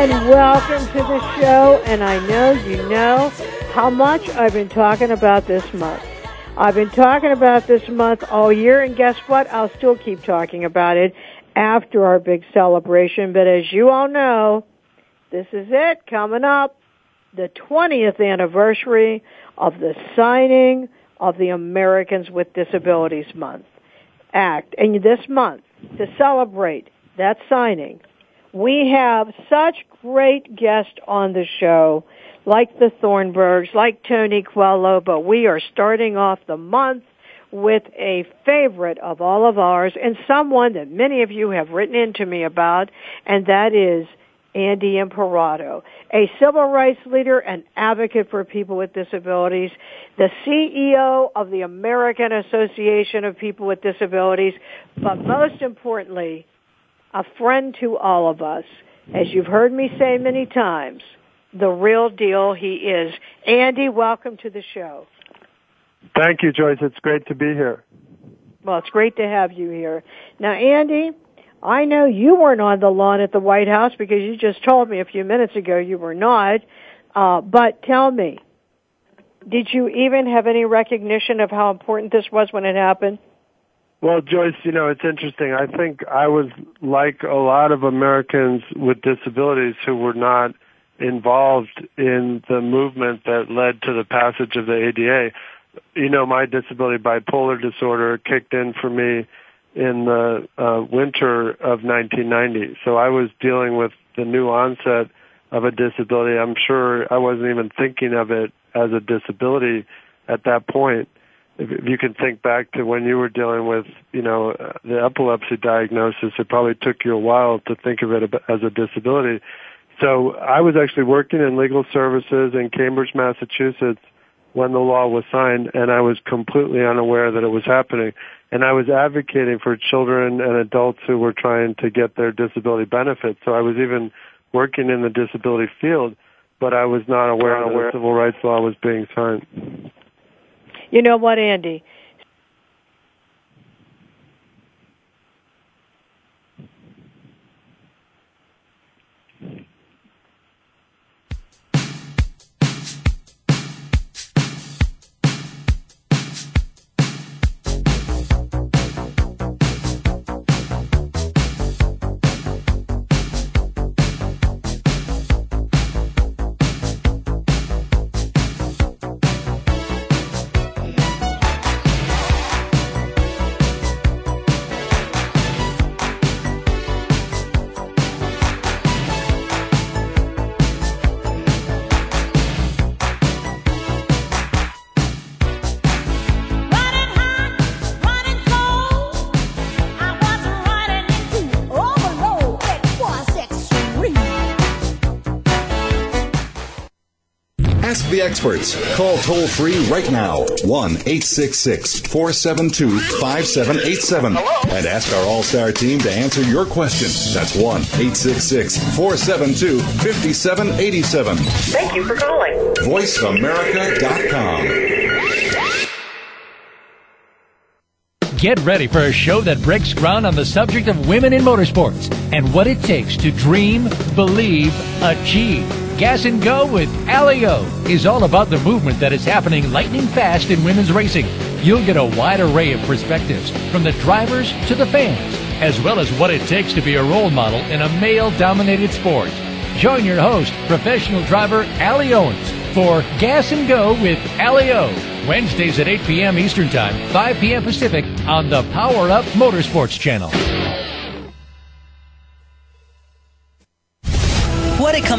And welcome to the show. And I know you know how much I've been talking about this month. I've been talking about this month all year, and guess what? I'll still keep talking about it after our big celebration. But as you all know, this is it coming up the 20th anniversary of the signing of the Americans with Disabilities Month Act. And this month, to celebrate that signing, we have such great guests on the show, like the Thornburghs, like Tony Coelho, but we are starting off the month with a favorite of all of ours and someone that many of you have written into me about, and that is Andy Imparato, a civil rights leader and advocate for people with disabilities, the CEO of the American Association of People with Disabilities, but most importantly, a friend to all of us. As you've heard me say many times, the real deal he is. Andy, welcome to the show. Thank you, Joyce. It's great to be here. Well, it's great to have you here. Now, Andy, I know you weren't on the lawn at the White House because you just told me a few minutes ago you were not. Uh, but tell me, did you even have any recognition of how important this was when it happened? Well, Joyce, you know, it's interesting. I think I was like a lot of Americans with disabilities who were not involved in the movement that led to the passage of the ADA. You know, my disability, bipolar disorder, kicked in for me in the uh, winter of 1990. So I was dealing with the new onset of a disability. I'm sure I wasn't even thinking of it as a disability at that point. If, if you can think back to when you were dealing with, you know, uh, the epilepsy diagnosis, it probably took you a while to think of it as a disability. So I was actually working in legal services in Cambridge, Massachusetts when the law was signed and I was completely unaware that it was happening. And I was advocating for children and adults who were trying to get their disability benefits. So I was even working in the disability field, but I was not aware that the civil rights law was being signed. You know what, Andy? The experts. Call toll free right now 1 866 472 5787 and ask our All Star team to answer your question. That's 1 866 472 5787. Thank you for calling. VoiceAmerica.com. Get ready for a show that breaks ground on the subject of women in motorsports and what it takes to dream, believe, achieve. Gas and Go with Alio is all about the movement that is happening lightning fast in women's racing. You'll get a wide array of perspectives from the drivers to the fans, as well as what it takes to be a role model in a male dominated sport. Join your host, professional driver Allie Owens, for Gas and Go with Alio. Wednesdays at 8 p.m. Eastern Time, 5 p.m. Pacific on the Power Up Motorsports Channel.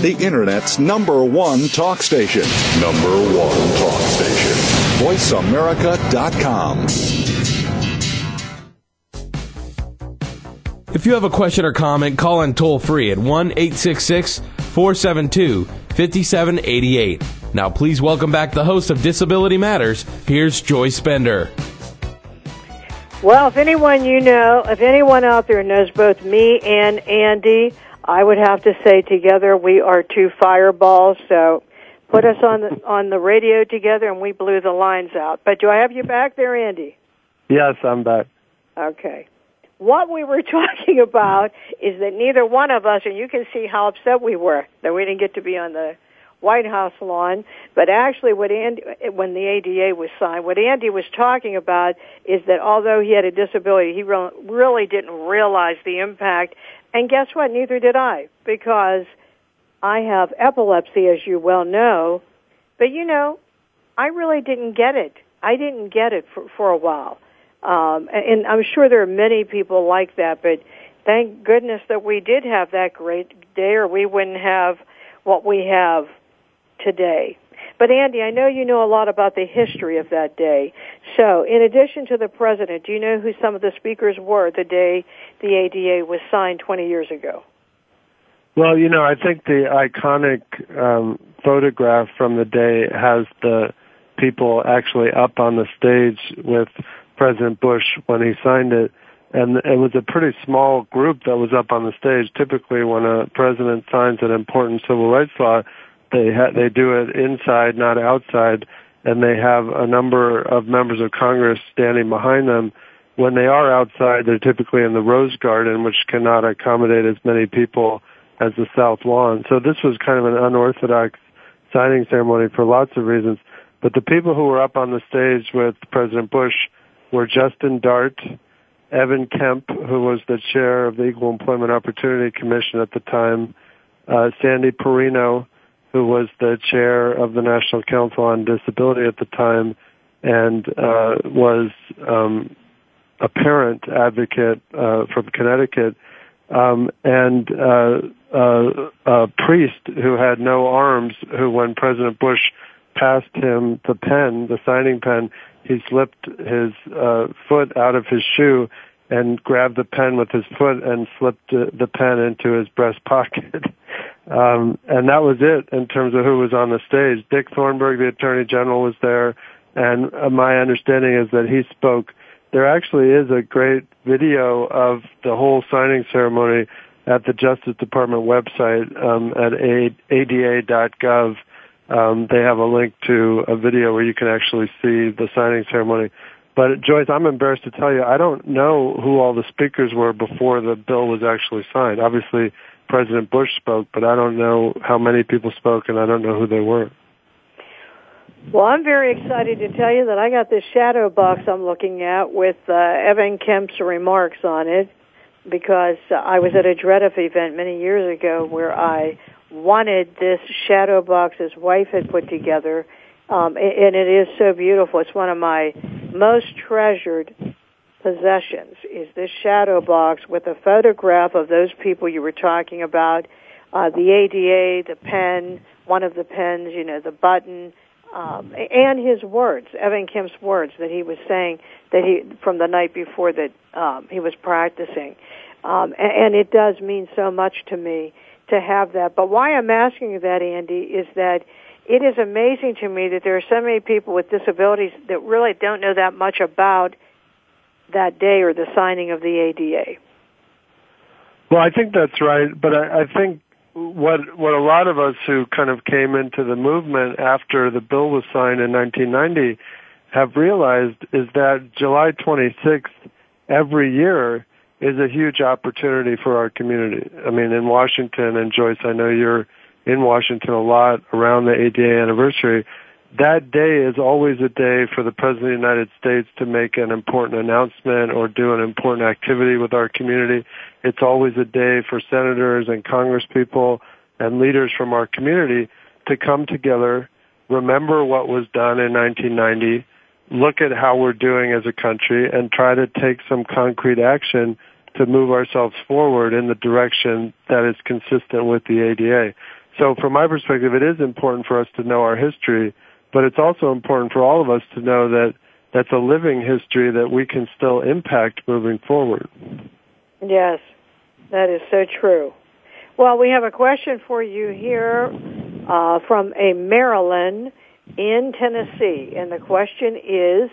the Internet's number one talk station. Number one talk station. VoiceAmerica.com. If you have a question or comment, call in toll free at 1 866 472 5788. Now, please welcome back the host of Disability Matters. Here's Joyce Bender. Well, if anyone you know, if anyone out there knows both me and Andy, I would have to say together we are two fireballs. So put us on the on the radio together, and we blew the lines out. But do I have you back there, Andy? Yes, I'm back. Okay. What we were talking about is that neither one of us, and you can see how upset we were that we didn't get to be on the White House lawn. But actually, what Andy, when the ADA was signed, what Andy was talking about is that although he had a disability, he really didn't realize the impact and guess what? Neither did I, because I have epilepsy, as you well know. But you know, I really didn't get it. I didn't get it for, for a while. Um, and I'm sure there are many people like that, but thank goodness that we did have that great day, or we wouldn't have what we have today. But Andy, I know you know a lot about the history of that day. So, in addition to the president, do you know who some of the speakers were the day the ADA was signed 20 years ago? Well, you know, I think the iconic um, photograph from the day has the people actually up on the stage with President Bush when he signed it. And it was a pretty small group that was up on the stage. Typically, when a president signs an important civil rights law, they ha- they do it inside, not outside, and they have a number of members of Congress standing behind them. When they are outside, they're typically in the Rose Garden, which cannot accommodate as many people as the South Lawn. So this was kind of an unorthodox signing ceremony for lots of reasons. But the people who were up on the stage with President Bush were Justin Dart, Evan Kemp, who was the chair of the Equal Employment Opportunity Commission at the time, uh, Sandy Parrino, who was the chair of the National Council on Disability at the time and uh, was um, a parent advocate uh, from Connecticut, um, and uh, uh, a priest who had no arms, who when President Bush passed him the pen, the signing pen, he slipped his uh, foot out of his shoe and grabbed the pen with his foot and slipped the pen into his breast pocket. Um, and that was it in terms of who was on the stage. Dick Thornburgh, the Attorney General, was there, and uh, my understanding is that he spoke. There actually is a great video of the whole signing ceremony at the Justice Department website um, at ada.gov. Um, they have a link to a video where you can actually see the signing ceremony. But Joyce, I'm embarrassed to tell you, I don't know who all the speakers were before the bill was actually signed. Obviously, President Bush spoke, but I don't know how many people spoke, and I don't know who they were. Well, I'm very excited to tell you that I got this shadow box I'm looking at with uh, Evan Kemp's remarks on it because I was at a DREDF event many years ago where I wanted this shadow box his wife had put together, um, and it is so beautiful. It's one of my most treasured possessions is this shadow box with a photograph of those people you were talking about, uh, the ADA, the pen, one of the pens, you know, the button, um, and his words, Evan Kemp's words that he was saying that he from the night before that um, he was practicing, um, and, and it does mean so much to me to have that. But why I'm asking you that, Andy, is that it is amazing to me that there are so many people with disabilities that really don't know that much about that day or the signing of the ADA. Well, I think that's right, but I, I think what what a lot of us who kind of came into the movement after the bill was signed in 1990 have realized is that July 26th every year is a huge opportunity for our community. I mean, in Washington and Joyce, I know you're in Washington a lot around the ADA anniversary. That day is always a day for the President of the United States to make an important announcement or do an important activity with our community. It's always a day for senators and congresspeople and leaders from our community to come together, remember what was done in 1990, look at how we're doing as a country, and try to take some concrete action to move ourselves forward in the direction that is consistent with the ADA. So from my perspective, it is important for us to know our history, but it's also important for all of us to know that that's a living history that we can still impact moving forward. Yes, that is so true. Well, we have a question for you here uh, from a Maryland in Tennessee, and the question is,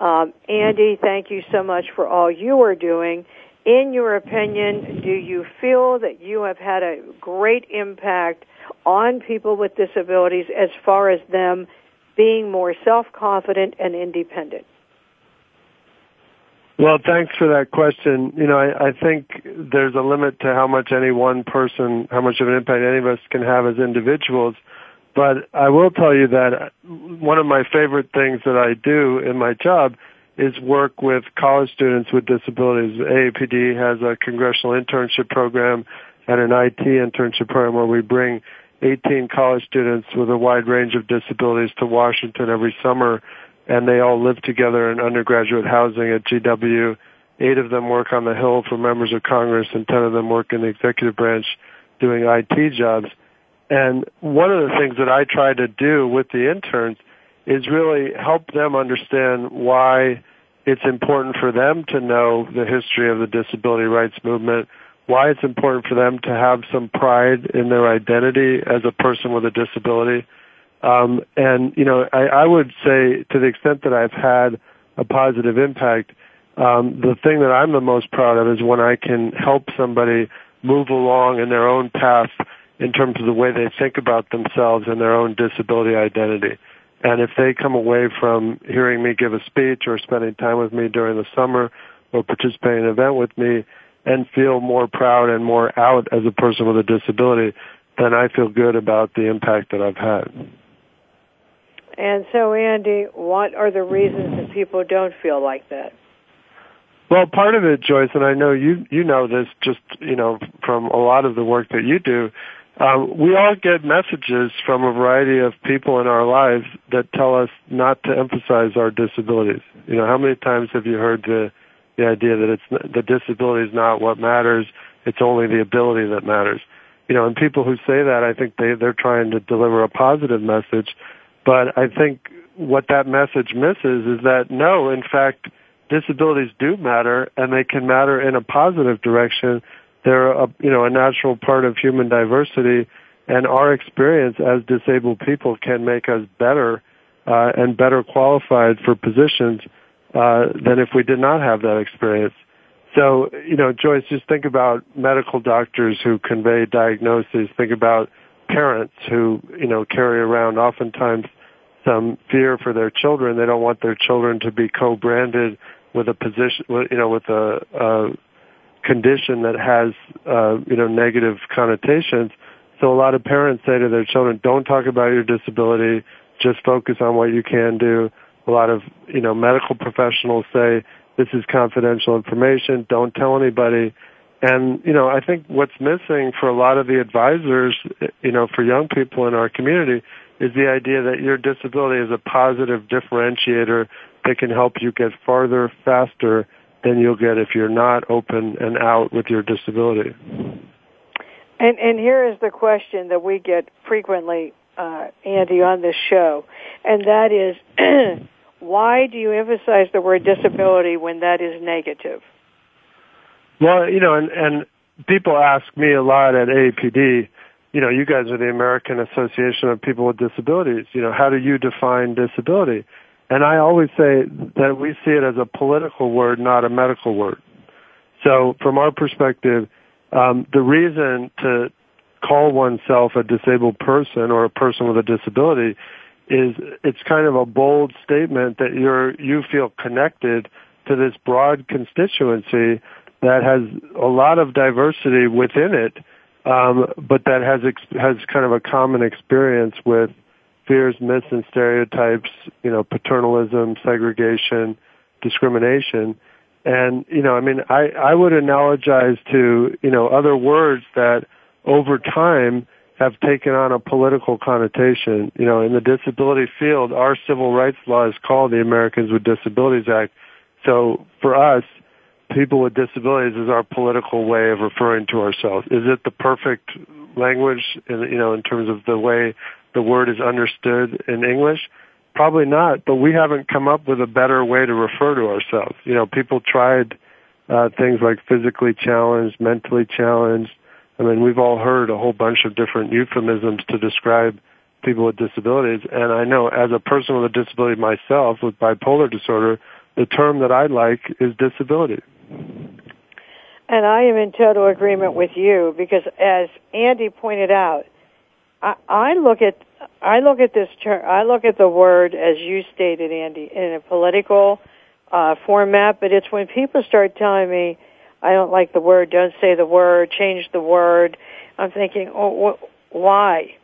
um, Andy, thank you so much for all you are doing. In your opinion, do you feel that you have had a great impact on people with disabilities as far as them being more self-confident and independent? Well, thanks for that question. You know, I, I think there's a limit to how much any one person, how much of an impact any of us can have as individuals. But I will tell you that one of my favorite things that I do in my job is work with college students with disabilities. AAPD has a congressional internship program and an IT internship program where we bring 18 college students with a wide range of disabilities to Washington every summer, and they all live together in undergraduate housing at GW. Eight of them work on the Hill for members of Congress, and 10 of them work in the executive branch doing IT jobs. And one of the things that I try to do with the interns is really help them understand why it's important for them to know the history of the disability rights movement, why it's important for them to have some pride in their identity as a person with a disability. Um, and, you know, I, I would say to the extent that I've had a positive impact, um, the thing that I'm the most proud of is when I can help somebody move along in their own path in terms of the way they think about themselves and their own disability identity. And if they come away from hearing me give a speech or spending time with me during the summer or participating in an event with me and feel more proud and more out as a person with a disability, then I feel good about the impact that I've had. And so, Andy, what are the reasons that people don't feel like that? Well, part of it, Joyce, and I know you you know this just you know from a lot of the work that you do. Um, we all get messages from a variety of people in our lives that tell us not to emphasize our disabilities. You know, how many times have you heard the the idea that it's the disability is not what matters; it's only the ability that matters. You know, and people who say that, I think they they're trying to deliver a positive message, but I think what that message misses is that no, in fact, disabilities do matter, and they can matter in a positive direction they're a, you know a natural part of human diversity, and our experience as disabled people can make us better uh, and better qualified for positions uh, than if we did not have that experience. So, you know, Joyce, just think about medical doctors who convey diagnoses. Think about parents who, you know, carry around oftentimes some fear for their children. They don't want their children to be co-branded with a position, you know, with a, a condition that has uh, you know negative connotations. So a lot of parents say to their children, "Don't talk about your disability. Just focus on what you can do." A lot of you know medical professionals say, "This is confidential information. Don't tell anybody." And you know, I think what's missing for a lot of the advisors, you know, for young people in our community, is the idea that your disability is a positive differentiator that can help you get farther, faster than you'll get if you're not open and out with your disability. And and here is the question that we get frequently, uh, Andy, on this show, and that is, why do you emphasize the word disability when that is negative? Well, you know, and and people ask me a lot at AAPD, you know, you guys are the American Association of People with Disabilities. You know, how do you define disability? And I always say that we see it as a political word, not a medical word. So from our perspective, um, the reason to call oneself a disabled person or a person with a disability is it's kind of a bold statement that you're you feel connected to this broad constituency that has a lot of diversity within it, um, but that has ex- has kind of a common experience with fears, myths, and stereotypes. You know, paternalism, segregation, discrimination, and you know, I mean, I I would analogize to you know other words that over time have taken on a political connotation. You know, in the disability field, our civil rights law is called the Americans with Disabilities Act. So for us, people with disabilities is our political way of referring to ourselves. Is it the perfect language, in, you know, in terms of the way the word is understood in English? Probably not, but we haven't come up with a better way to refer to ourselves. You know, people tried uh, things like physically challenged, mentally challenged. I mean, we've all heard a whole bunch of different euphemisms to describe people with disabilities. And I know as a person with a disability myself with bipolar disorder, the term that I like is disability. And I am in total agreement with you because, as Andy pointed out, I, I look at I look at this term. I look at the word as you stated, Andy, in a political uh, format. But it's when people start telling me, "I don't like the word. Don't say the word. Change the word." I'm thinking, "Oh, wh- why?"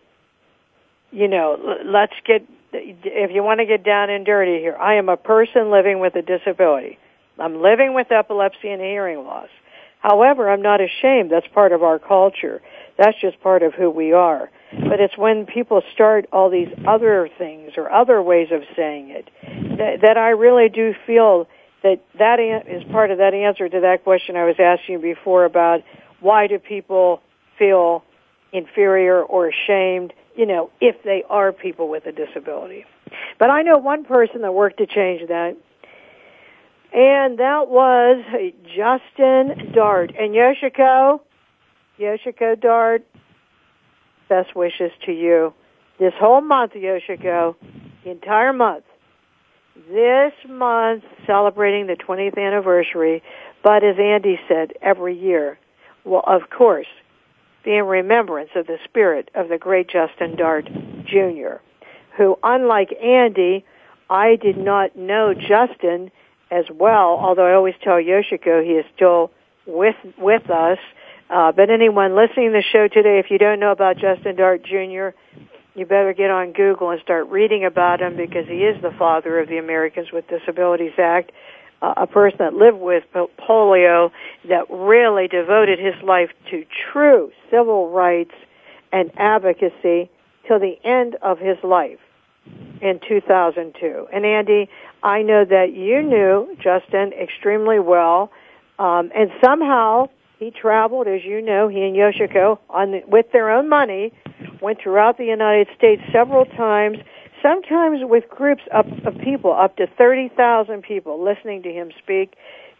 You know, let's get. If you want to get down and dirty here, I am a person living with a disability. I'm living with epilepsy and hearing loss. However, I'm not ashamed. That's part of our culture. That's just part of who we are. But it's when people start all these other things or other ways of saying it that, that I really do feel that that is part of that answer to that question I was asking you before about why do people feel inferior or ashamed, you know, if they are people with a disability. But I know one person that worked to change that, and that was Justin Dart. And Yoshiko, Yoshiko Dart, best wishes to you. This whole month, Yoshiko, the entire month, this month celebrating the 20th anniversary, but as Andy said, every year. Well, of course, be in remembrance of the spirit of the great Justin Dart Jr., who, unlike Andy, I did not know Justin as well, although I always tell Yoshiko he is still with with us. Uh, but anyone listening to the show today, if you don't know about Justin Dart Jr., you better get on Google and start reading about him because he is the father of the Americans with Disabilities Act, uh, a person that lived with polio that really devoted his life to true civil rights and advocacy till the end of his life in 2002. And Andy, I know that you knew Justin extremely well, um, and somehow he traveled, as you know, he and Yoshiko, on the, with their own money, went throughout the United States several times, sometimes with groups up, of people, up to 30,000 people listening to him speak,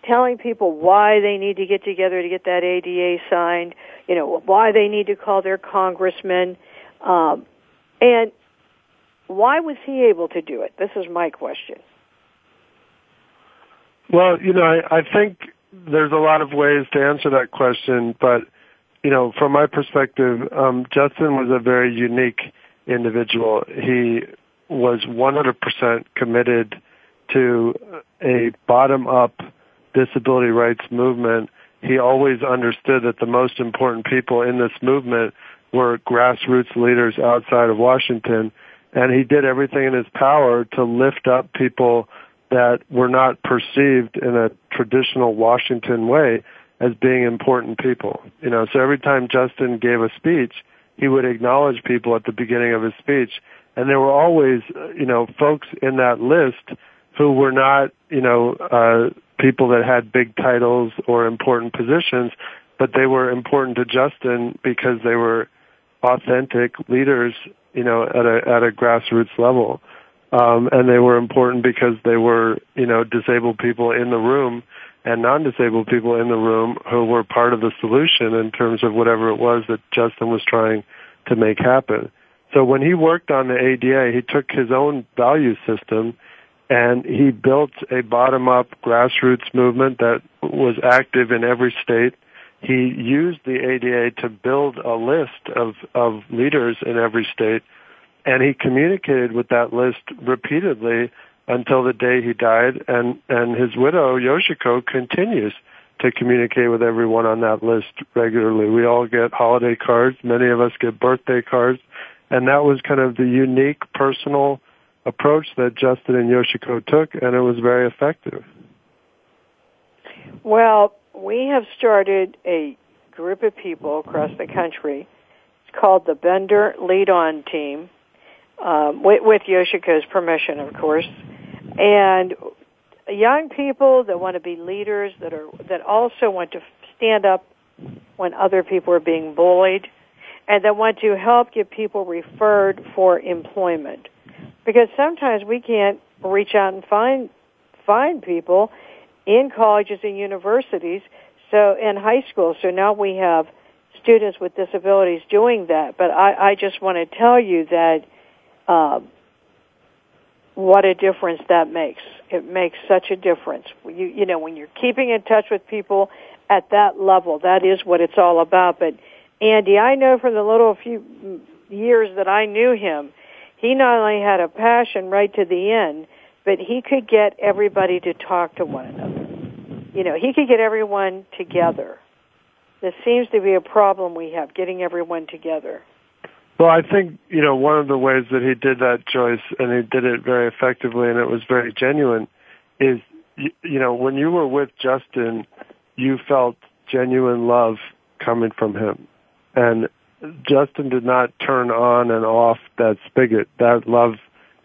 telling people why they need to get together to get that ADA signed, you know, why they need to call their congressman. Um, and why was he able to do it? This is my question. Well, you know, I, I think there's a lot of ways to answer that question, but you know, from my perspective, um, Justin was a very unique individual. He was 100% committed to a bottom-up disability rights movement. He always understood that the most important people in this movement were grassroots leaders outside of Washington and he did everything in his power to lift up people that were not perceived in a traditional Washington way as being important people. You know, so every time Justin gave a speech, he would acknowledge people at the beginning of his speech, and there were always, you know, folks in that list who were not, you know, uh, people that had big titles or important positions, but they were important to Justin because they were authentic leaders you know, at a at a grassroots level. Um, and they were important because they were, you know, disabled people in the room and non-disabled people in the room who were part of the solution in terms of whatever it was that Justin was trying to make happen. So when he worked on the ADA, he took his own value system and he built a bottom-up grassroots movement that was active in every state. He used the ADA to build a list of, of leaders in every state, and he communicated with that list repeatedly until the day he died, and, and his widow, Yoshiko, continues to communicate with everyone on that list regularly. We all get holiday cards. Many of us get birthday cards. And that was kind of the unique personal approach that Justin and Yoshiko took, and it was very effective. Well, we have started a group of people across the country. It's called the Bender Lead On Team, um, with, with Yoshiko's permission, of course. And young people that want to be leaders that are that also want to stand up when other people are being bullied and that want to help get people referred for employment. Because sometimes we can't reach out and find find people in colleges and universities so in high school so now we have students with disabilities doing that. But i i just want to tell you that um what a difference that makes it makes such a difference you you know when you're keeping in touch with people at that level that is what it's all about but andy i know from the little few years that i knew him he not only had a passion right to the end, but he could get everybody to talk to one another. You know, he could get everyone together. This seems to be a problem we have, getting everyone together. Well, I think, you know, one of the ways that he did that, Joyce, and he did it very effectively and it was very genuine, is, you know, when you were with Justin, you felt genuine love coming from him. And Justin did not turn on and off that spigot. That love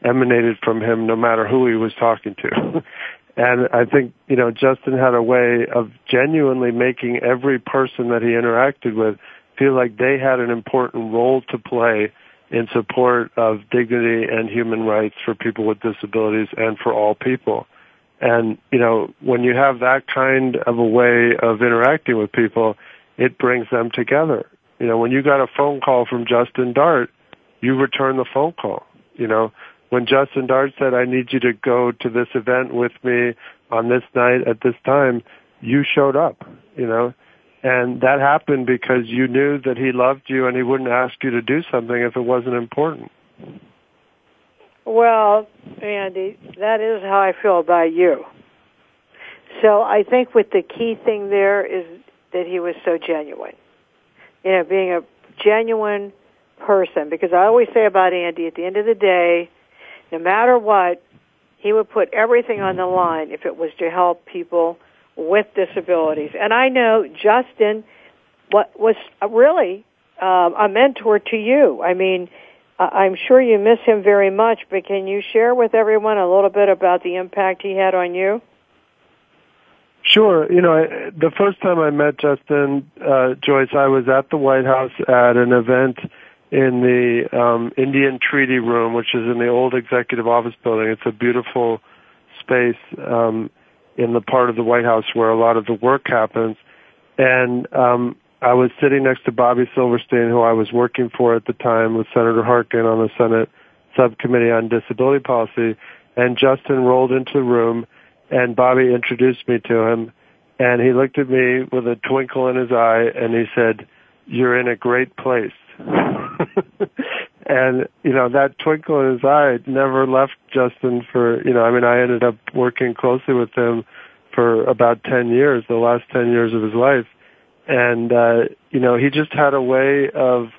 emanated from him no matter who he was talking to. and I think, you know, Justin had a way of genuinely making every person that he interacted with feel like they had an important role to play in support of dignity and human rights for people with disabilities and for all people. And, you know, when you have that kind of a way of interacting with people, it brings them together. You know, when you got a phone call from Justin Dart, you return the phone call. You know, when Justin Dart said, I need you to go to this event with me on this night at this time, you showed up, you know, and that happened because you knew that he loved you and he wouldn't ask you to do something if it wasn't important. Well, Andy, that is how I feel about you. So I think with the key thing there is that he was so genuine you know, being a genuine person. Because I always say about Andy, at the end of the day, no matter what, he would put everything on the line if it was to help people with disabilities. And I know Justin was really um, a mentor to you. I mean, I'm sure you miss him very much, but can you share with everyone a little bit about the impact he had on you? Sure. You know, the first time I met Justin uh, Joyce, I was at the White House at an event in the um, Indian Treaty Room, which is in the old Executive Office Building. It's a beautiful space um, in the part of the White House where a lot of the work happens. And um, I was sitting next to Bobby Silverstein, who I was working for at the time with Senator Harkin on the Senate Subcommittee on Disability Policy. And Justin rolled into the room and Bobby introduced me to him and he looked at me with a twinkle in his eye and he said, "You're in a great place." and you know that twinkle in his eye never left Justin for you know I mean I ended up working closely with him for about 10 years the last 10 years of his life and uh you know he just had a way of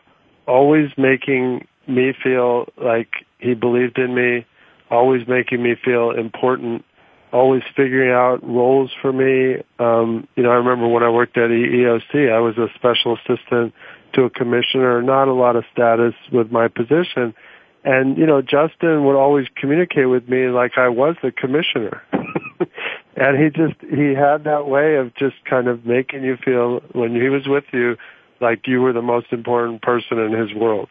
always making me feel like he believed in me always making me feel important always figuring out roles for me. Um, you know, I remember when I worked at EEOC, I was a special assistant to a commissioner, not a lot of status with my position. And, you know, Justin would always communicate with me like I was the commissioner. and he just, he had that way of just kind of making you feel when he was with you like you were the most important person in his world.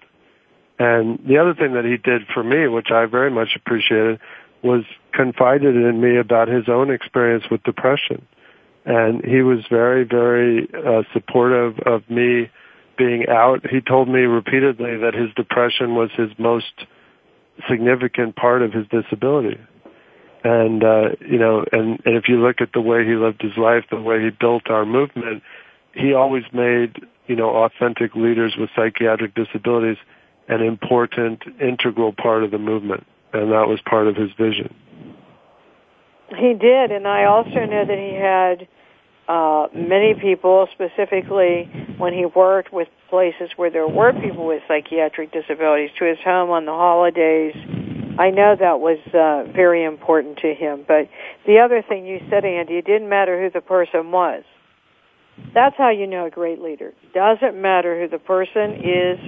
And the other thing that he did for me, which I very much appreciated, was confided in me about his own experience with depression. And he was very, very uh, supportive of me being out. He told me repeatedly that his depression was his most significant part of his disability. And uh, you know, and, and if you look at the way he lived his life, the way he built our movement, he always made you know authentic leaders with psychiatric disabilities an important integral part of the movement, and that was part of his vision. He did, and I also know that he had uh, many people, specifically when he worked with places where there were people with psychiatric disabilities, to his home on the holidays. I know that was uh, very important to him. But the other thing you said, Andy, it didn't matter who the person was. That's how you know a great leader. Doesn't matter who the person is,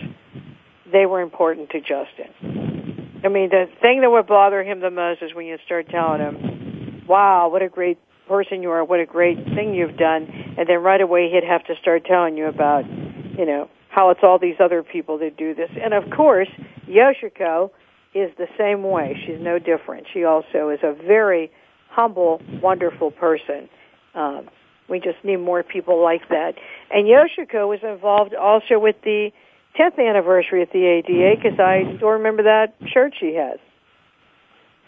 they were important to Justin. I mean, the thing that would bother him the most is when you start telling him, wow, what a great person you are, what a great thing you've done, and then right away he'd have to start telling you about, you know, how it's all these other people that do this. And of course, Yoshiko is the same way. She's no different. She also is a very humble, wonderful person. Um, we just need more people like that. And Yoshiko was involved also with the 10th anniversary at the ADA because I still remember that shirt she has.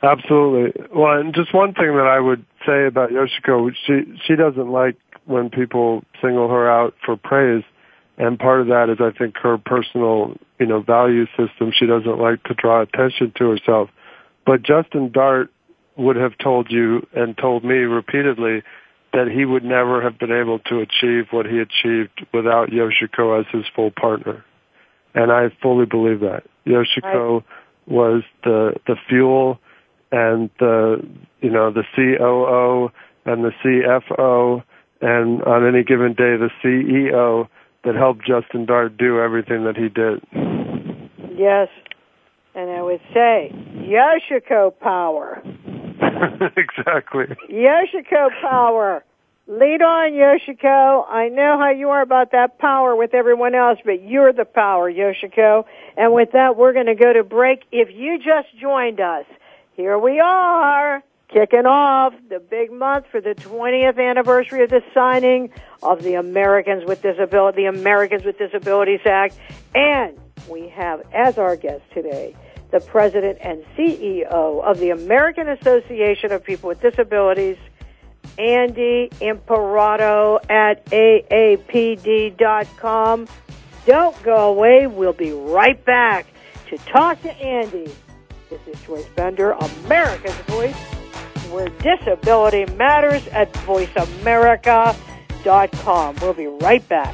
Absolutely. Well, and just one thing that I would say about Yoshiko, she she doesn't like when people single her out for praise, and part of that is I think her personal you know value system. She doesn't like to draw attention to herself. But Justin Dart would have told you and told me repeatedly that he would never have been able to achieve what he achieved without Yoshiko as his full partner. And I fully believe that. Yoshiko was the the fuel and the you know the COO and the CFO and on any given day the CEO that helped Justin Dart do everything that he did. Yes. And I would say Yoshiko power. exactly. Yoshiko power. Lead on, Yoshiko. I know how you are about that power with everyone else, but you're the power, Yoshiko. And with that, we're going to go to break. If you just joined us, here we are, kicking off the big month for the 20th anniversary of the signing of the Americans with Disability, the Americans with Disabilities Act. And we have as our guest today, the president and CEO of the American Association of People with Disabilities, Andy Imparato at aapd.com. Don't go away. We'll be right back to talk to Andy. This is Joyce Bender, America's Voice, where disability matters at voiceamerica.com. We'll be right back.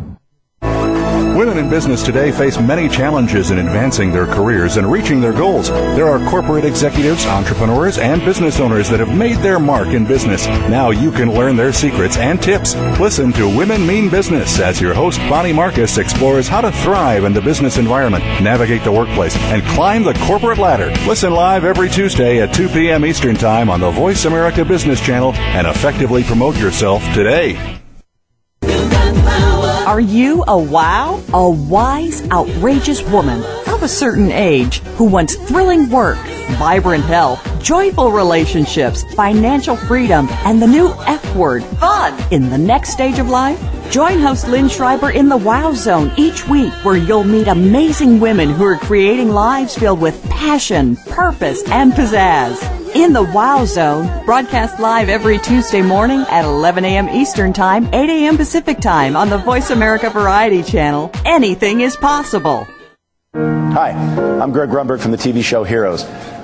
Women in business today face many challenges in advancing their careers and reaching their goals. There are corporate executives, entrepreneurs, and business owners that have made their mark in business. Now you can learn their secrets and tips. Listen to Women Mean Business as your host, Bonnie Marcus, explores how to thrive in the business environment, navigate the workplace, and climb the corporate ladder. Listen live every Tuesday at 2 p.m. Eastern Time on the Voice America Business Channel and effectively promote yourself today. Are you a wow? A wise, outrageous woman of a certain age who wants thrilling work, vibrant health, joyful relationships, financial freedom, and the new F word, fun, in the next stage of life? Join host Lynn Schreiber in the Wow Zone each week where you'll meet amazing women who are creating lives filled with passion, purpose, and pizzazz. In the Wow Zone, broadcast live every Tuesday morning at 11 a.m. Eastern Time, 8 a.m. Pacific Time on the Voice America Variety Channel. Anything is possible. Hi, I'm Greg Grunberg from the TV show Heroes.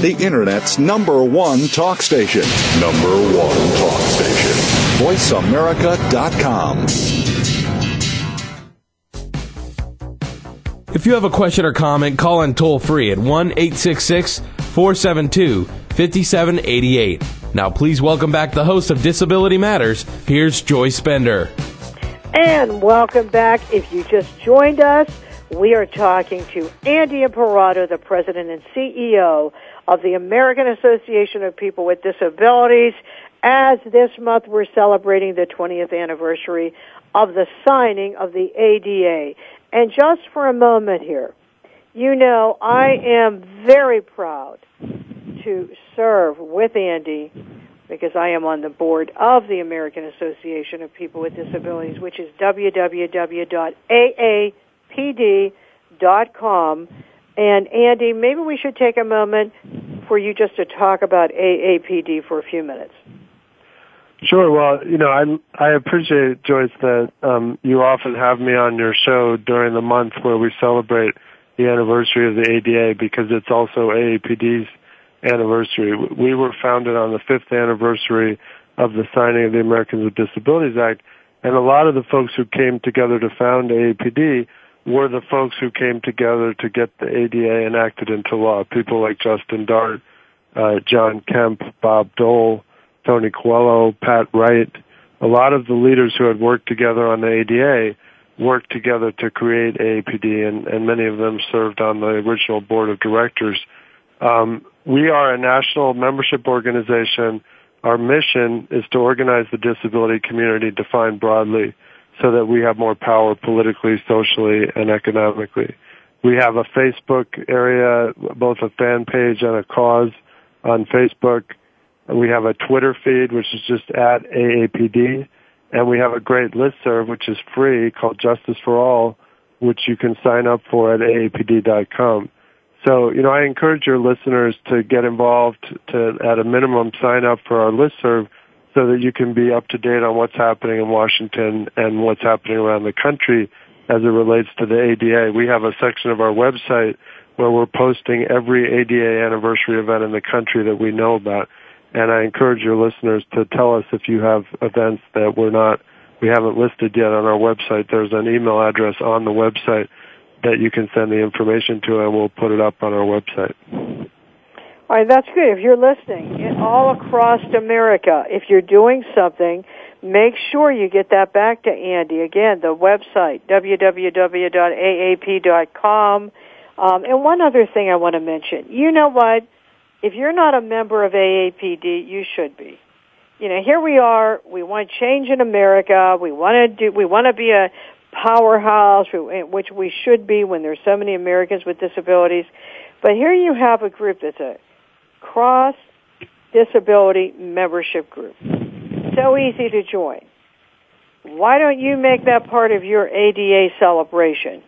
The Internet's number one talk station. Number one talk station. VoiceAmerica.com. If you have a question or comment, call in toll free at 1 866 472 5788. Now, please welcome back the host of Disability Matters. Here's Joyce Bender. And welcome back. If you just joined us, we are talking to Andy Imparato, the president and CEO of the American Association of People with Disabilities. As this month we're celebrating the 20th anniversary of the signing of the ADA. And just for a moment here, you know, I am very proud to serve with Andy because I am on the board of the American Association of People with Disabilities, which is www.aapd.com. And Andy, maybe we should take a moment for you just to talk about AAPD for a few minutes. Sure. Well, you know, I I appreciate Joyce that um, you often have me on your show during the month where we celebrate the anniversary of the ADA because it's also AAPD's anniversary. We were founded on the fifth anniversary of the signing of the Americans with Disabilities Act, and a lot of the folks who came together to found AAPD were the folks who came together to get the ADA enacted into law. People like Justin Dart, uh, John Kemp, Bob Dole Tony Coelho, Pat Wright, a lot of the leaders who had worked together on the ADA worked together to create AAPD, and, and many of them served on the original board of directors. Um, we are a national membership organization. Our mission is to organize the disability community defined broadly so that we have more power politically, socially, and economically. We have a Facebook area, both a fan page and a cause on Facebook. We have a Twitter feed, which is just at AAPD. And we have a great listserv, which is free, called Justice for All, which you can sign up for at aapd.com. So, you know, I encourage your listeners to get involved, to at a minimum sign up for our listserv so that you can be up to date on what's happening in Washington and what's happening around the country as it relates to the ADA. We have a section of our website where we're posting every ADA anniversary event in the country that we know about. And I encourage your listeners to tell us if you have events that we're not, we haven't listed yet on our website. There's an email address on the website that you can send the information to and we'll put it up on our website. All right, that's good. If you're listening all across America, if you're doing something, make sure you get that back to Andy. Again, the website, www.aap.com. Um, and one other thing I want to mention. You know what? if you're not a member of AAPD, you should be. You know, here we are. We want change in America. We want to do. We want to be a powerhouse, which we should be when there's so many Americans with disabilities. But here you have a group that's a cross disability membership group. So easy to join. Why don't you make that part of your ADA celebration?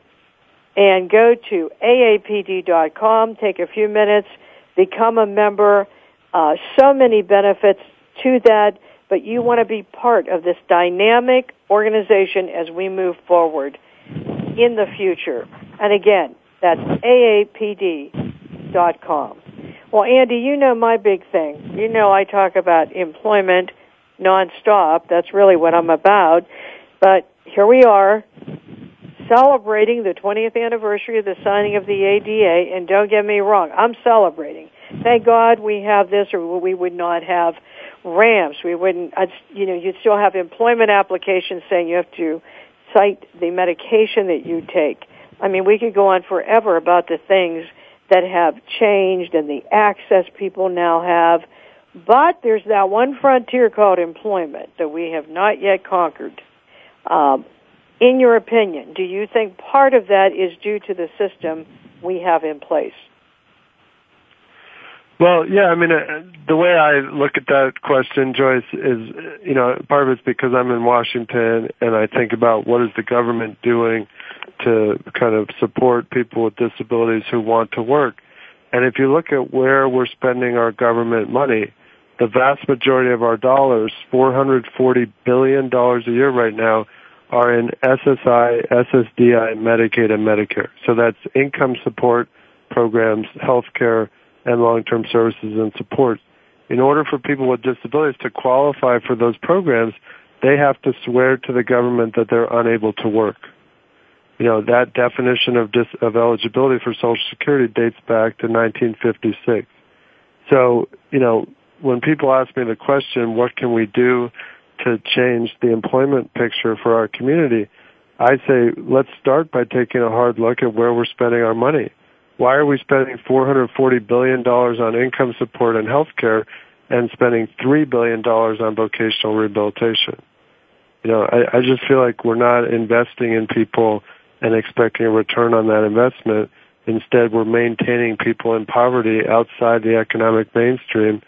And go to aapd.com, take a few minutes, become a member. Uh, so many benefits to that, but you want to be part of this dynamic organization as we move forward in the future. And again, that's aapd.com. Well, Andy, you know my big thing. You know I talk about employment nonstop. That's really what I'm about. But here we are, celebrating the 20th anniversary of the signing of the ADA, and don't get me wrong, I'm celebrating. Thank God we have this, or we would not have ramps. We wouldn't, you know, you'd still have employment applications saying you have to cite the medication that you take. I mean, we could go on forever about the things that have changed and the access people now have. But there's that one frontier called employment that we have not yet conquered. Um, in your opinion, do you think part of that is due to the system we have in place? Well, yeah, I mean, uh, the way I look at that question, Joyce, is, you know, part of it's because I'm in Washington and I think about what is the government doing to kind of support people with disabilities who want to work. And if you look at where we're spending our government money, the vast majority of our dollars, $440 billion a year right now, are in SSI, SSDI, Medicaid, and Medicare. So that's income support programs, health care, and long-term services and support. In order for people with disabilities to qualify for those programs, they have to swear to the government that they're unable to work. You know, that definition of, dis- of eligibility for Social Security dates back to 1956. So, you know, when people ask me the question, what can we do to change the employment picture for our community? I say, let's start by taking a hard look at where we're spending our money. Why are we spending $440 billion on income support and health care and spending $3 billion on vocational rehabilitation? You know, I, I just feel like we're not investing in people and expecting a return on that investment. Instead, we're maintaining people in poverty outside the economic mainstream.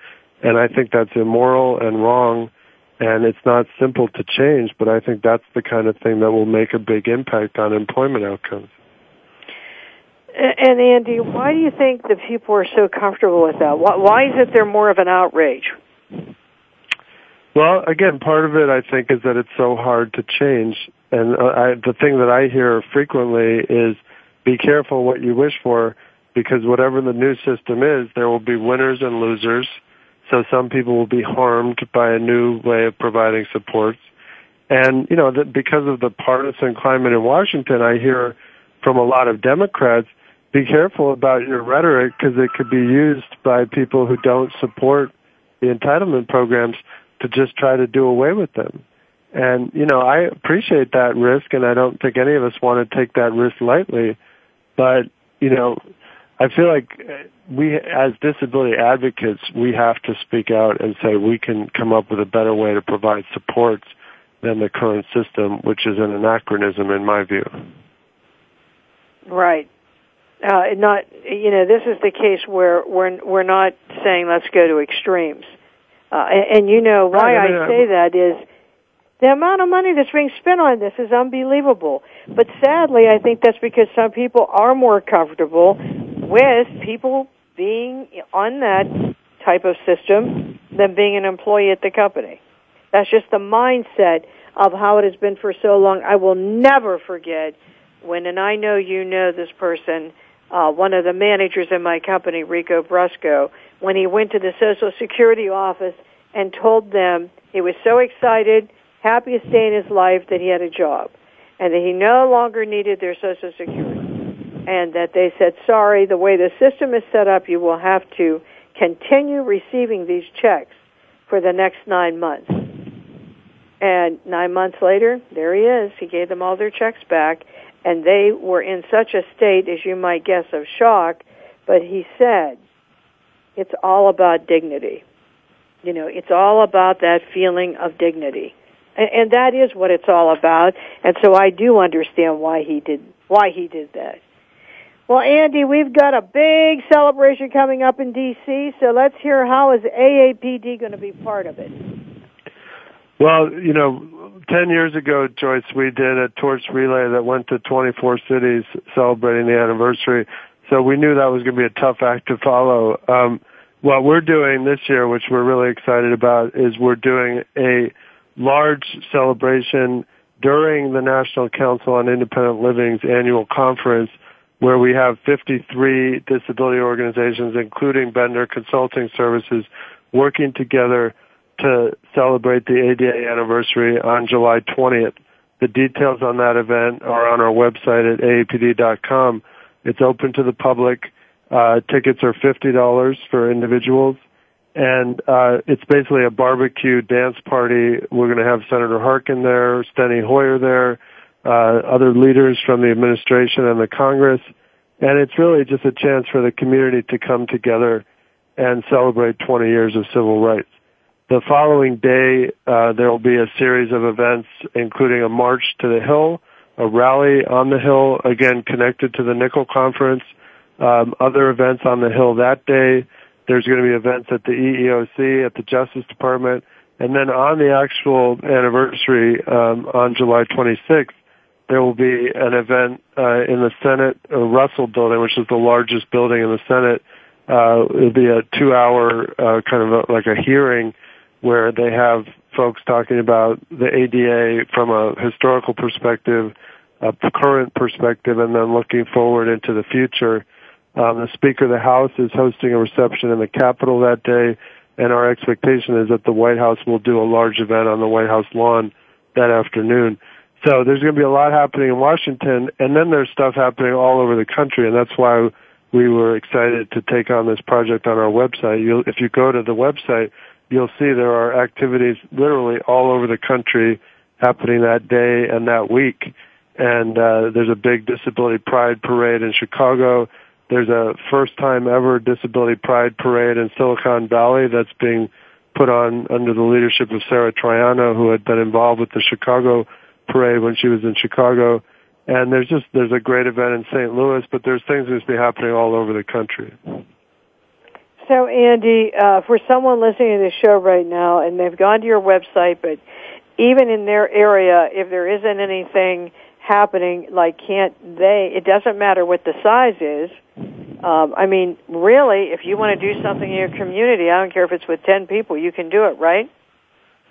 And I think that's immoral and wrong and it's not simple to change, but I think that's the kind of thing that will make a big impact on employment outcomes. And Andy, why do you think that people are so comfortable with that? Why is it they're more of an outrage? Well, again, part of it I think is that it's so hard to change, and uh, I, the thing that I hear frequently is, "Be careful what you wish for, because whatever the new system is, there will be winners and losers." So some people will be harmed by a new way of providing supports. And, you know, that because of the partisan climate in Washington, I hear from a lot of Democrats, be careful about your rhetoric because it could be used by people who don't support the entitlement programs to just try to do away with them. And, you know, I appreciate that risk and I don't think any of us want to take that risk lightly. But, you know, I feel like we, as disability advocates, we have to speak out and say we can come up with a better way to provide supports than the current system, which is an anachronism in my view. Right. Uh, not, you know, this is the case where we're we're not saying let's go to extremes, uh, and, and you know why I, I say that is the amount of money that's being spent on this is unbelievable. But sadly, I think that's because some people are more comfortable with people being on that type of system than being an employee at the company. That's just the mindset of how it has been for so long. I will never forget when, and I know you know this person, uh, one of the managers in my company, Rico Brusco, when he went to the Social Security office and told them he was so excited, happiest day in his life that he had a job and that he no longer needed their Social Security and that they said, sorry, the way the system is set up, you will have to continue receiving these checks for the next nine months. And nine months later, there he is. He gave them all their checks back, and they were in such a state, as you might guess, of shock. But he said, it's all about dignity. You know, it's all about that feeling of dignity. And, and that is what it's all about. And so I do understand why he did, why he did that. Well, Andy, we've got a big celebration coming up in D.C., so let's hear how is AAPD going to be part of it? Well, you know, 10 years ago, Joyce, we did a torch relay that went to 24 cities celebrating the anniversary. So we knew that was going to be a tough act to follow. Um, what we're doing this year, which we're really excited about, is we're doing a large celebration during the National Council on Independent Living's annual conference where we have 53 disability organizations, including Bender Consulting Services, working together to celebrate the ADA anniversary on July 20th. The details on that event are on our website at aapd.com. It's open to the public. Uh, tickets are $50 for individuals. And uh, it's basically a barbecue dance party. We're going to have Senator Harkin there, Steny Hoyer there, uh, other leaders from the administration and the Congress. And it's really just a chance for the community to come together and celebrate 20 years of civil rights. The following day, uh, there will be a series of events, including a march to the Hill, a rally on the Hill, again connected to the Nickel Conference, um, other events on the Hill that day. There's going to be events at the EEOC, at the Justice Department, and then on the actual anniversary um, on July 26th, there will be an event uh, in the Senate uh, Russell building, which is the largest building in the Senate. Uh, it'll be a two-hour uh, kind of a, like a hearing where they have folks talking about the ADA from a historical perspective, a current perspective, and then looking forward into the future. Um, the Speaker of the House is hosting a reception in the Capitol that day, and our expectation is that the White House will do a large event on the White House lawn that afternoon. So there's going to be a lot happening in Washington, and then there's stuff happening all over the country, and that's why we were excited to take on this project on our website. You'll, if you go to the website, you'll see there are activities literally all over the country happening that day and that week. And uh, there's a big disability pride parade in Chicago. There's a first time ever disability pride parade in Silicon Valley that's being put on under the leadership of Sarah Triano, who had been involved with the Chicago parade when she was in Chicago. And there's just there's a great event in St. Louis, but there's things that's be happening all over the country. So, Andy, uh, for someone listening to this show right now and they've gone to your website, but even in their area, if there isn't anything happening, like can't they? It doesn't matter what the size is. Um, I mean, really, if you want to do something in your community, I don't care if it's with ten people, you can do it, right?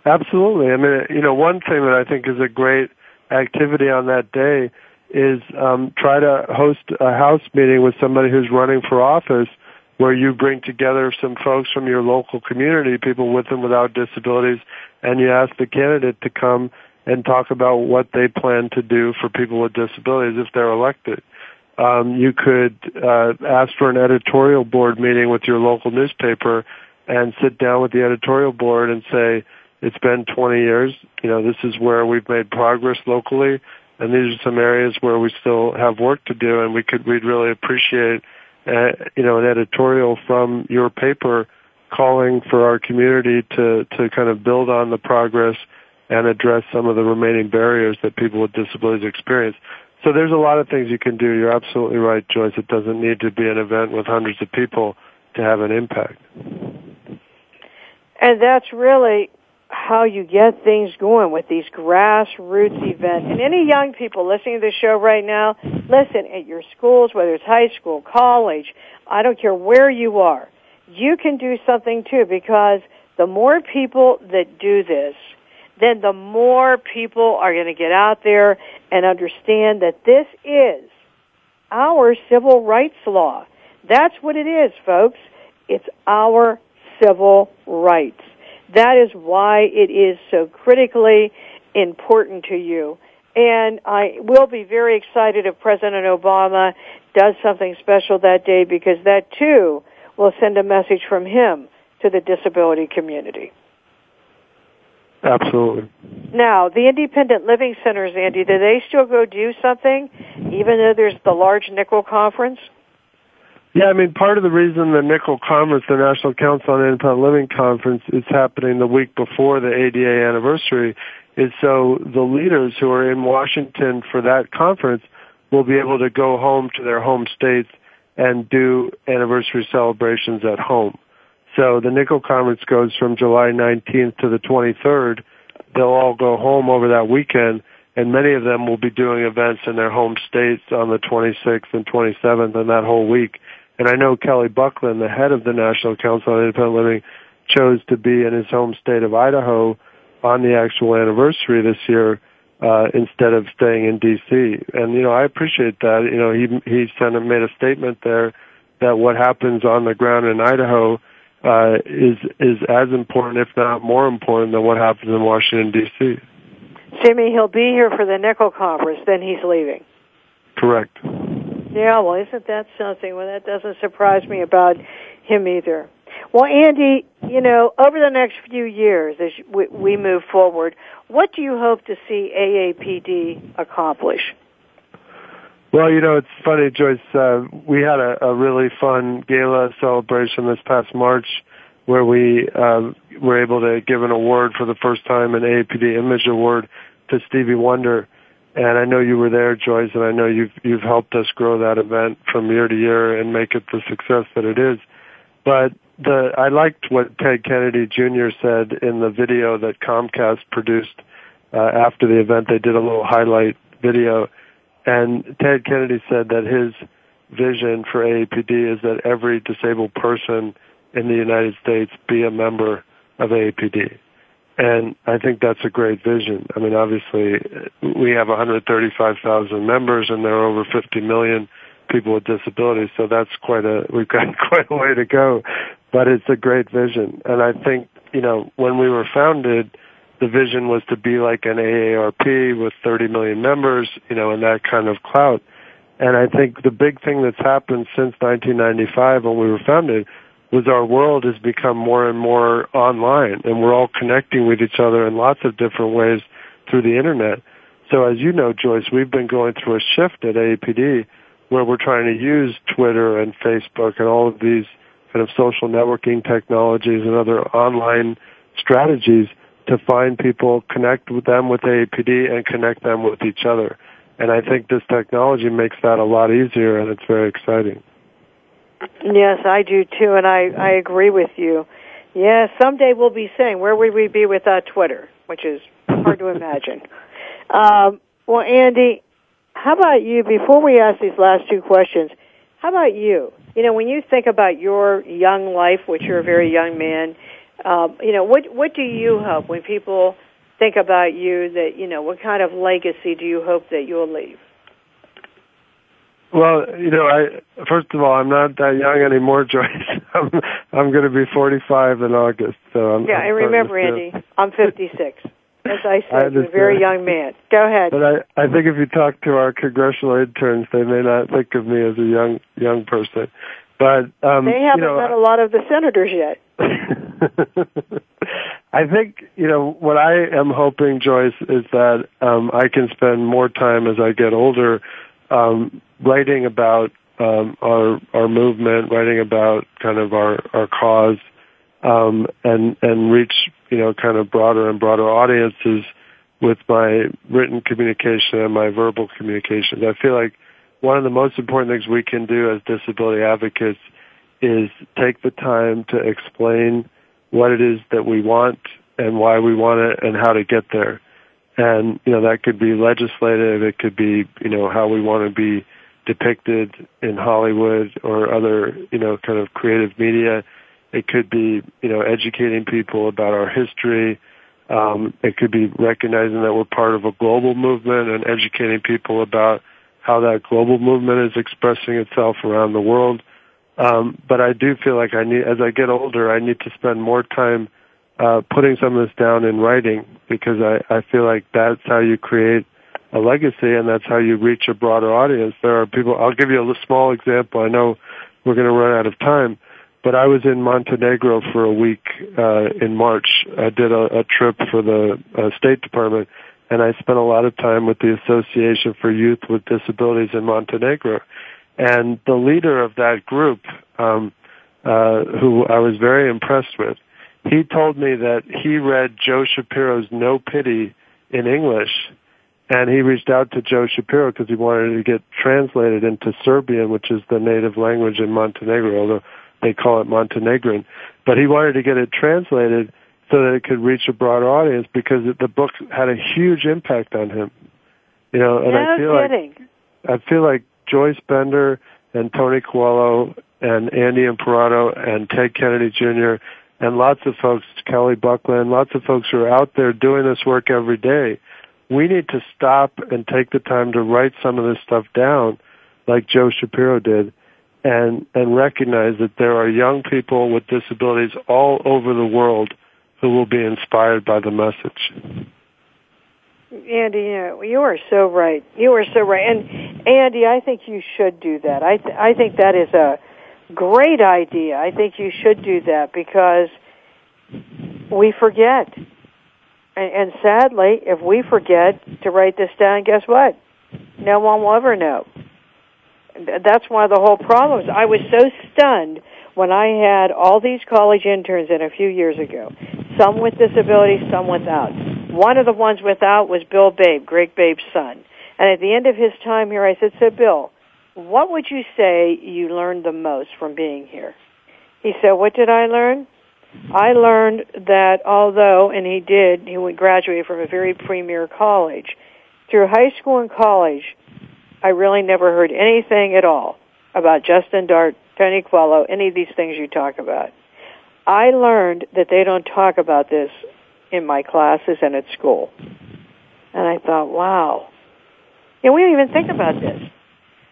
Absolutely. I mean, you know, one thing that I think is a great activity on that day is um, try to host a house meeting with somebody who's running for office where you bring together some folks from your local community, people with and without disabilities, and you ask the candidate to come and talk about what they plan to do for people with disabilities if they're elected. Um, you could uh, ask for an editorial board meeting with your local newspaper and sit down with the editorial board and say, it's been 20 years. You know, this is where we've made progress locally, and these are some areas where we still have work to do, and we could we'd really appreciate, uh, you know, an editorial from your paper calling for our community to to kind of build on the progress and address some of the remaining barriers that people with disabilities experience. So there's a lot of things you can do. You're absolutely right, Joyce. It doesn't need to be an event with hundreds of people to have an impact. And that's really how you get things going with these grassroots events. And any young people listening to the show right now, listen, at your schools, whether it's high school, college, I don't care where you are, you can do something too because the more people that do this, then the more people are going to get out there and understand that this is our civil rights law. That's what it is, folks. It's our civil rights. That is why it is so critically important to you. And I will be very excited if President Obama does something special that day because that too will send a message from him to the disability community. Absolutely. Now, the independent living centers, Andy, do they still go do something even though there's the large nickel conference? Yeah, I mean, part of the reason the Nickel Conference, the National Council on Independent Living Conference, is happening the week before the ADA anniversary is so the leaders who are in Washington for that conference will be able to go home to their home states and do anniversary celebrations at home. So the Nickel Conference goes from July 19th to the 23rd. They'll all go home over that weekend and many of them will be doing events in their home states on the 26th and 27th and that whole week. And I know Kelly Buckland, the head of the National Council on Independent Living, chose to be in his home state of Idaho on the actual anniversary this year uh, instead of staying in D.C. And you know, I appreciate that. You know, he he sent and made a statement there that what happens on the ground in Idaho uh, is is as important, if not more important, than what happens in Washington D.C. Jimmy, he'll be here for the Nickel Conference, then he's leaving. Correct. Yeah, well, isn't that something? Well, that doesn't surprise me about him either. Well, Andy, you know, over the next few years as we, move forward, what do you hope to see AAPD accomplish? Well, you know, it's funny, Joyce. Uh, we had a, a really fun gala celebration this past March where we uh, were able to give an award for the first time, an AAPD Image Award to Stevie Wonder and I know you were there, Joyce, and I know you've you've helped us grow that event from year to year and make it the success that it is. But the I liked what Ted Kennedy Jr. said in the video that Comcast produced uh, after the event. They did a little highlight video, and Ted Kennedy said that his vision for AAPD is that every disabled person in the United States be a member of AAPD. And I think that's a great vision. I mean, obviously, we have 135,000 members, and there are over 50 million people with disabilities. So that's quite a we've got quite a way to go, but it's a great vision. And I think you know when we were founded, the vision was to be like an AARP with 30 million members, you know, and that kind of clout. And I think the big thing that's happened since 1995 when we were founded was our world has become more and more online and we're all connecting with each other in lots of different ways through the internet. So as you know, Joyce, we've been going through a shift at AAPD where we're trying to use Twitter and Facebook and all of these kind of social networking technologies and other online strategies to find people, connect with them with AAPD and connect them with each other. And I think this technology makes that a lot easier and it's very exciting. Yes, I do too, and I, I agree with you. Yeah, someday we'll be saying, where would we be without Twitter? Which is hard to imagine. Um, well, Andy, how about you, before we ask these last two questions, how about you? You know, when you think about your young life, which you're a very young man, um, you know, what, what do you hope when people think about you that, you know, what kind of legacy do you hope that you'll leave? Well, you know, I first of all, I'm not that young anymore, Joyce. I'm I'm going to be 45 in August, so I'm. Yeah, I'm I remember, Andy. I'm 56. As I said, you're a very young man. Go ahead. But I I think if you talk to our congressional interns, they may not think of me as a young young person. But um, they haven't you know, met a lot of the senators yet. I think you know what I am hoping, Joyce, is that um, I can spend more time as I get older um, writing about um, our our movement, writing about kind of our our cause, um, and and reach you know kind of broader and broader audiences with my written communication and my verbal communications. I feel like one of the most important things we can do as disability advocates is take the time to explain what it is that we want and why we want it and how to get there. And, you know, that could be legislative, it could be, you know, how we want to be depicted in Hollywood or other, you know, kind of creative media. It could be, you know, educating people about our history. Um, it could be recognizing that we're part of a global movement and educating people about how that global movement is expressing itself around the world. Um, but I do feel like I need, as I get older, I need to spend more time uh, putting some of this down in writing because I, I feel like that's how you create a legacy and that's how you reach a broader audience. There are people, I'll give you a small example. I know we're going to run out of time, but I was in Montenegro for a week uh, in March. I did a, a trip for the uh, State Department and I spent a lot of time with the Association for Youth with Disabilities in Montenegro. And the leader of that group, um, uh, who I was very impressed with, he told me that he read Joe Shapiro's No Pity in English, and he reached out to Joe Shapiro because he wanted to get translated into Serbian, which is the native language in Montenegro, although they call it Montenegrin. But he wanted to get it translated so that it could reach a broader audience because the book had a huge impact on him. You know, and no I feel kidding. like I feel like Joyce Bender and Tony Coelho and Andy Imparato and Ted Kennedy Jr. and lots of folks, Kelly Buckland, lots of folks who are out there doing this work every day. We need to stop and take the time to write some of this stuff down like Joe Shapiro did and, and recognize that there are young people with disabilities all over the world who will be inspired by the message. Andy, you, you are so right. You are so right. And Andy, I think you should do that. I th- I think that is a great idea. I think you should do that because we forget. And, and sadly, if we forget to write this down, guess what? No one will ever know. That's one of the whole problems. I was so stunned when I had all these college interns in a few years ago, some with disabilities, some without. One of the ones without was Bill Babe, Greg Babe's son. And at the end of his time here, I said, so Bill, what would you say you learned the most from being here? He said, what did I learn? I learned that although, and he did, he would graduate from a very premier college, through high school and college, I really never heard anything at all about Justin Dart, Tony Coelho, any of these things you talk about. I learned that they don't talk about this in my classes and at school. And I thought, wow. You know, we don't even think about this.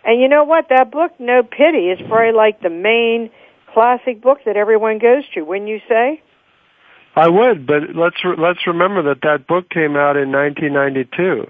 And you know what? That book, No Pity, is probably like the main classic book that everyone goes to, wouldn't you say? I would, but let's re- let's remember that that book came out in 1992.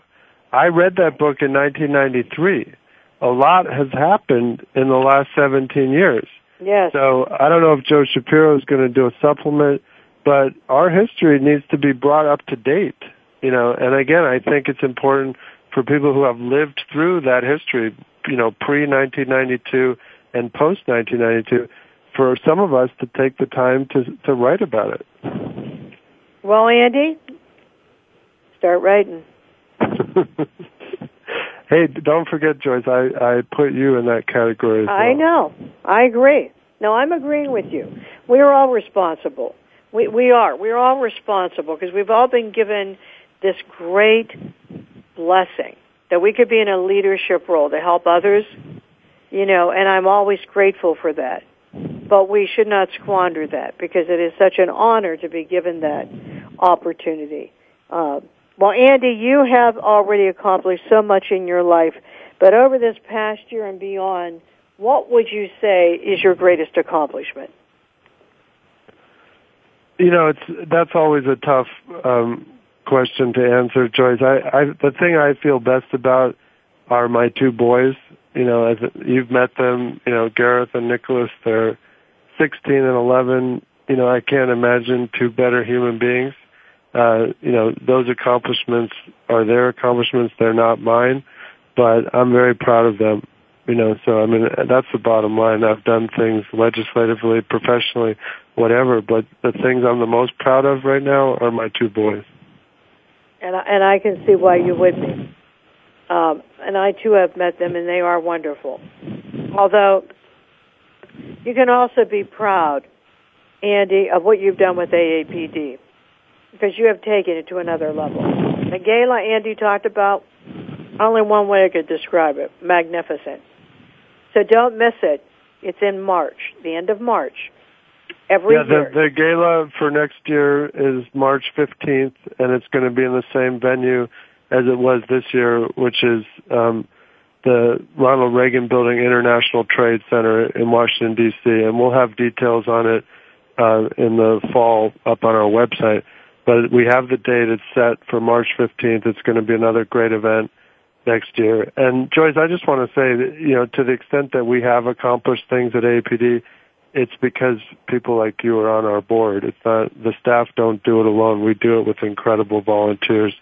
I read that book in 1993. A lot has happened in the last 17 years. Yes. So I don't know if Joe Shapiro is going to do a supplement, but our history needs to be brought up to date. You know, and again, I think it's important for people who have lived through that history, you know, pre 1992 and post 1992, for some of us to take the time to to write about it. Well, Andy, start writing. hey, don't forget, Joyce. I I put you in that category. As well. I know. I agree. No, I'm agreeing with you. We are all responsible. We we are. We're all responsible because we've all been given this great blessing that we could be in a leadership role to help others. You know, and I'm always grateful for that. But we should not squander that because it is such an honor to be given that opportunity. Uh, well, Andy, you have already accomplished so much in your life, but over this past year and beyond, what would you say is your greatest accomplishment? You know, it's that's always a tough um, question to answer, Joyce. I, I the thing I feel best about are my two boys. You know, as you've met them, you know, Gareth and Nicholas. They're 16 and 11. You know, I can't imagine two better human beings. Uh, you know, those accomplishments are their accomplishments. They're not mine, but I'm very proud of them. You know, so I mean, that's the bottom line. I've done things legislatively, professionally, whatever, but the things I'm the most proud of right now are my two boys. And I, and I can see why you would be. Um, and I too have met them, and they are wonderful. Although you can also be proud, Andy, of what you've done with AAPD because you have taken it to another level. The gala Andy talked about, only one way I could describe it: magnificent. So don't miss it. It's in March, the end of March. Every yeah, year. the, the gala for next year is March 15th, and it's going to be in the same venue as it was this year, which is um, the Ronald Reagan Building International Trade Center in Washington D.C. And we'll have details on it uh, in the fall up on our website. But we have the date; it's set for March 15th. It's going to be another great event next year. And Joyce, I just want to say that you know, to the extent that we have accomplished things at APD, it's because people like you are on our board. It's not the staff don't do it alone. We do it with incredible volunteers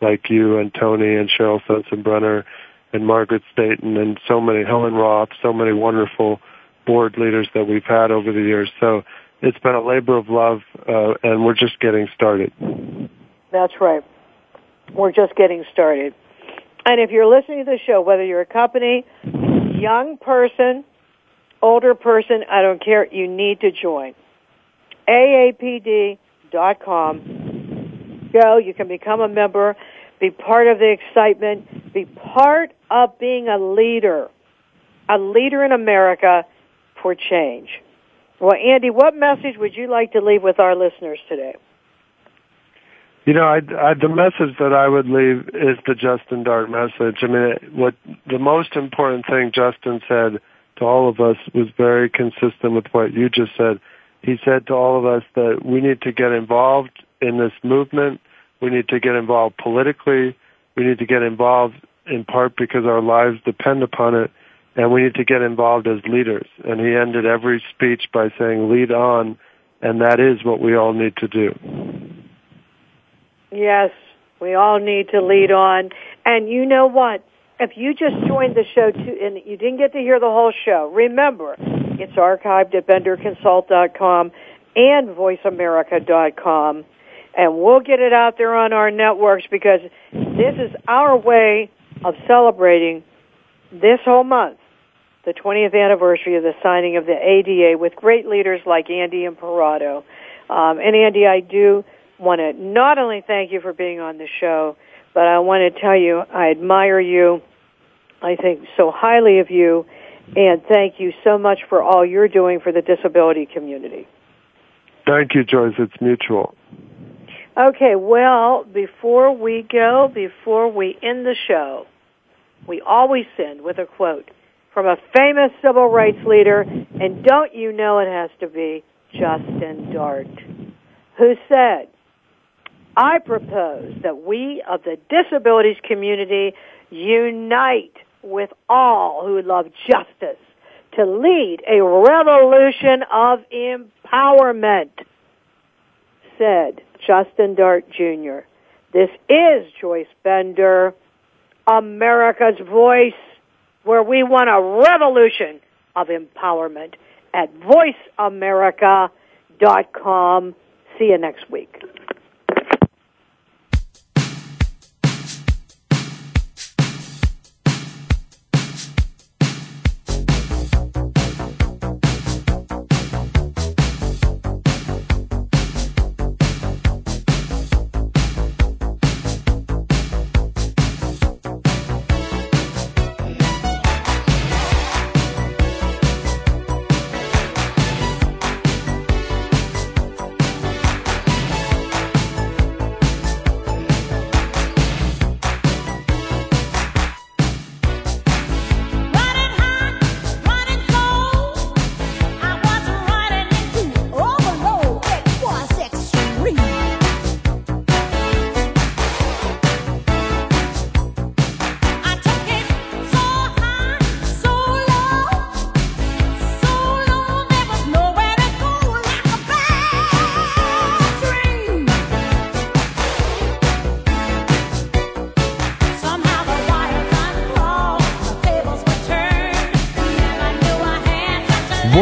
like you and Tony and Cheryl Sensenbrenner and Margaret Staten and so many Helen Roth, so many wonderful board leaders that we've had over the years. So it's been a labor of love, uh, and we're just getting started. That's right. We're just getting started. And if you're listening to the show, whether you're a company, young person, older person, I don't care, you need to join. AAPD.com. Go, you can become a member, be part of the excitement, be part of being a leader, a leader in America for change. Well, Andy, what message would you like to leave with our listeners today? You know, I, I, the message that I would leave is the Justin Dart message. I mean, what the most important thing Justin said to all of us was very consistent with what you just said. He said to all of us that we need to get involved in this movement. We need to get involved politically. We need to get involved in part because our lives depend upon it. And we need to get involved as leaders. And he ended every speech by saying, lead on. And that is what we all need to do. Yes, we all need to lead on. And you know what? If you just joined the show too, and you didn't get to hear the whole show, remember, it's archived at benderconsult.com and voiceamerica.com. And we'll get it out there on our networks because this is our way of celebrating this whole month, the 20th anniversary of the signing of the ADA with great leaders like Andy Imparato. Um, and Andy, I do want to not only thank you for being on the show, but I want to tell you I admire you. I think so highly of you, and thank you so much for all you're doing for the disability community. Thank you, Joyce. It's mutual. Okay, well, before we go, before we end the show, we always end with a quote. from a famous civil rights leader, and don't you know it has to be Justin Dart, who said, I propose that we of the disabilities community unite with all who love justice to lead a revolution of empowerment, said Justin Dart Jr. This is Joyce Bender, America's voice, where we want a revolution of empowerment at voiceamerica.com. See you next week.